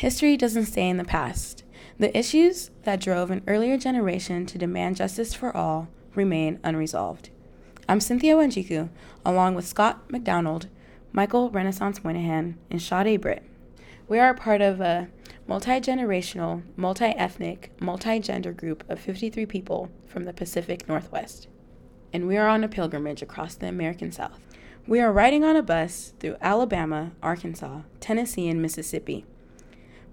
History doesn't stay in the past. The issues that drove an earlier generation to demand justice for all remain unresolved. I'm Cynthia Wanjiku, along with Scott McDonald, Michael Renaissance Moynihan, and Sade Britt. We are part of a multi generational, multi ethnic, multi gender group of 53 people from the Pacific Northwest. And we are on a pilgrimage across the American South. We are riding on a bus through Alabama, Arkansas, Tennessee, and Mississippi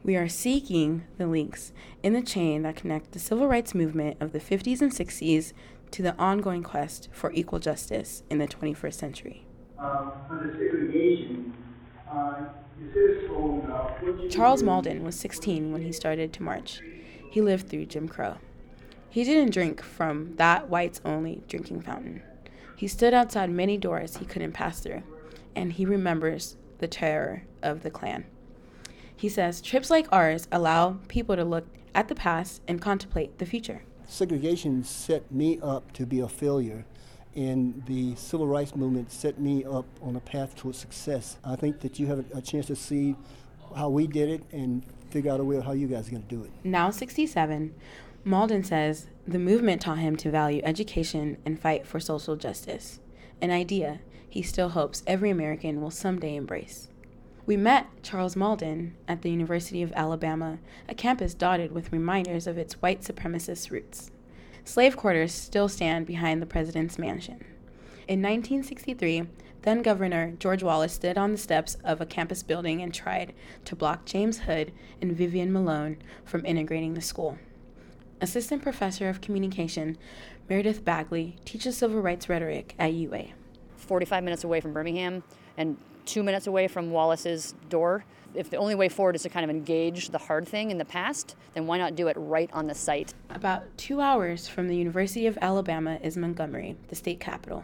we are seeking the links in the chain that connect the civil rights movement of the 50s and 60s to the ongoing quest for equal justice in the 21st century. Uh, uh, uh, Charles Mauldin was 16 when he started to march. He lived through Jim Crow. He didn't drink from that whites only drinking fountain. He stood outside many doors he couldn't pass through, and he remembers the terror of the Klan. He says trips like ours allow people to look at the past and contemplate the future. Segregation set me up to be a failure, and the civil rights movement set me up on a path towards success. I think that you have a chance to see how we did it and figure out a way how you guys are going to do it. Now 67, Mauldin says the movement taught him to value education and fight for social justice, an idea he still hopes every American will someday embrace. We met Charles Mauldin at the University of Alabama, a campus dotted with reminders of its white supremacist roots. Slave quarters still stand behind the president's mansion. In 1963, then Governor George Wallace stood on the steps of a campus building and tried to block James Hood and Vivian Malone from integrating the school. Assistant Professor of Communication Meredith Bagley teaches civil rights rhetoric at UA. 45 minutes away from Birmingham, and two minutes away from Wallace's door. If the only way forward is to kind of engage the hard thing in the past, then why not do it right on the site? About two hours from the University of Alabama is Montgomery, the state capital.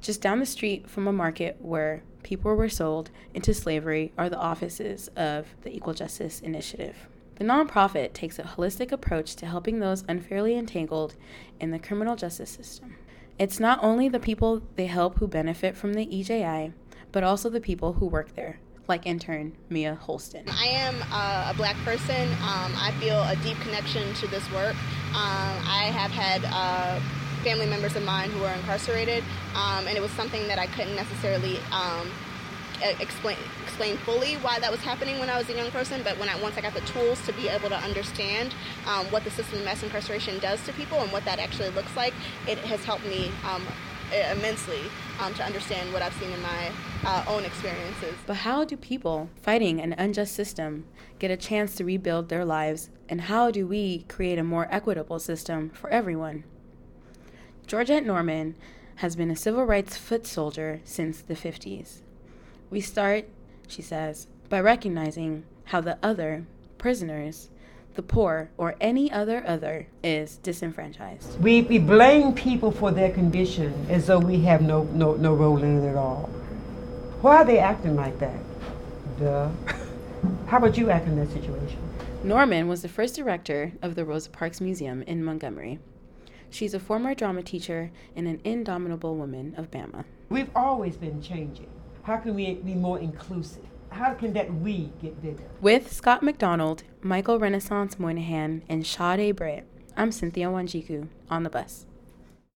Just down the street from a market where people were sold into slavery are the offices of the Equal Justice Initiative. The nonprofit takes a holistic approach to helping those unfairly entangled in the criminal justice system. It's not only the people they help who benefit from the EJI, but also the people who work there, like intern Mia Holston. I am uh, a black person. Um, I feel a deep connection to this work. Um, I have had uh, family members of mine who are incarcerated, um, and it was something that I couldn't necessarily um, explain explain fully why that was happening when I was a young person. But when I once I got the tools to be able to understand um, what the system of mass incarceration does to people and what that actually looks like, it has helped me um, immensely um, to understand what I've seen in my uh, own experiences. But how do people fighting an unjust system get a chance to rebuild their lives, and how do we create a more equitable system for everyone? Georgette Norman has been a civil rights foot soldier since the 50s. We start, she says, by recognizing how the other, prisoners, the poor, or any other other is disenfranchised. We, we blame people for their condition as though we have no, no, no role in it at all. Why are they acting like that? Duh. How about you act in that situation? Norman was the first director of the Rosa Parks Museum in Montgomery. She's a former drama teacher and an indomitable woman of Bama. We've always been changing. How can we be more inclusive? How can that we get bigger? With Scott McDonald, Michael Renaissance Moynihan, and Sade Britt, I'm Cynthia Wanjiku on the bus.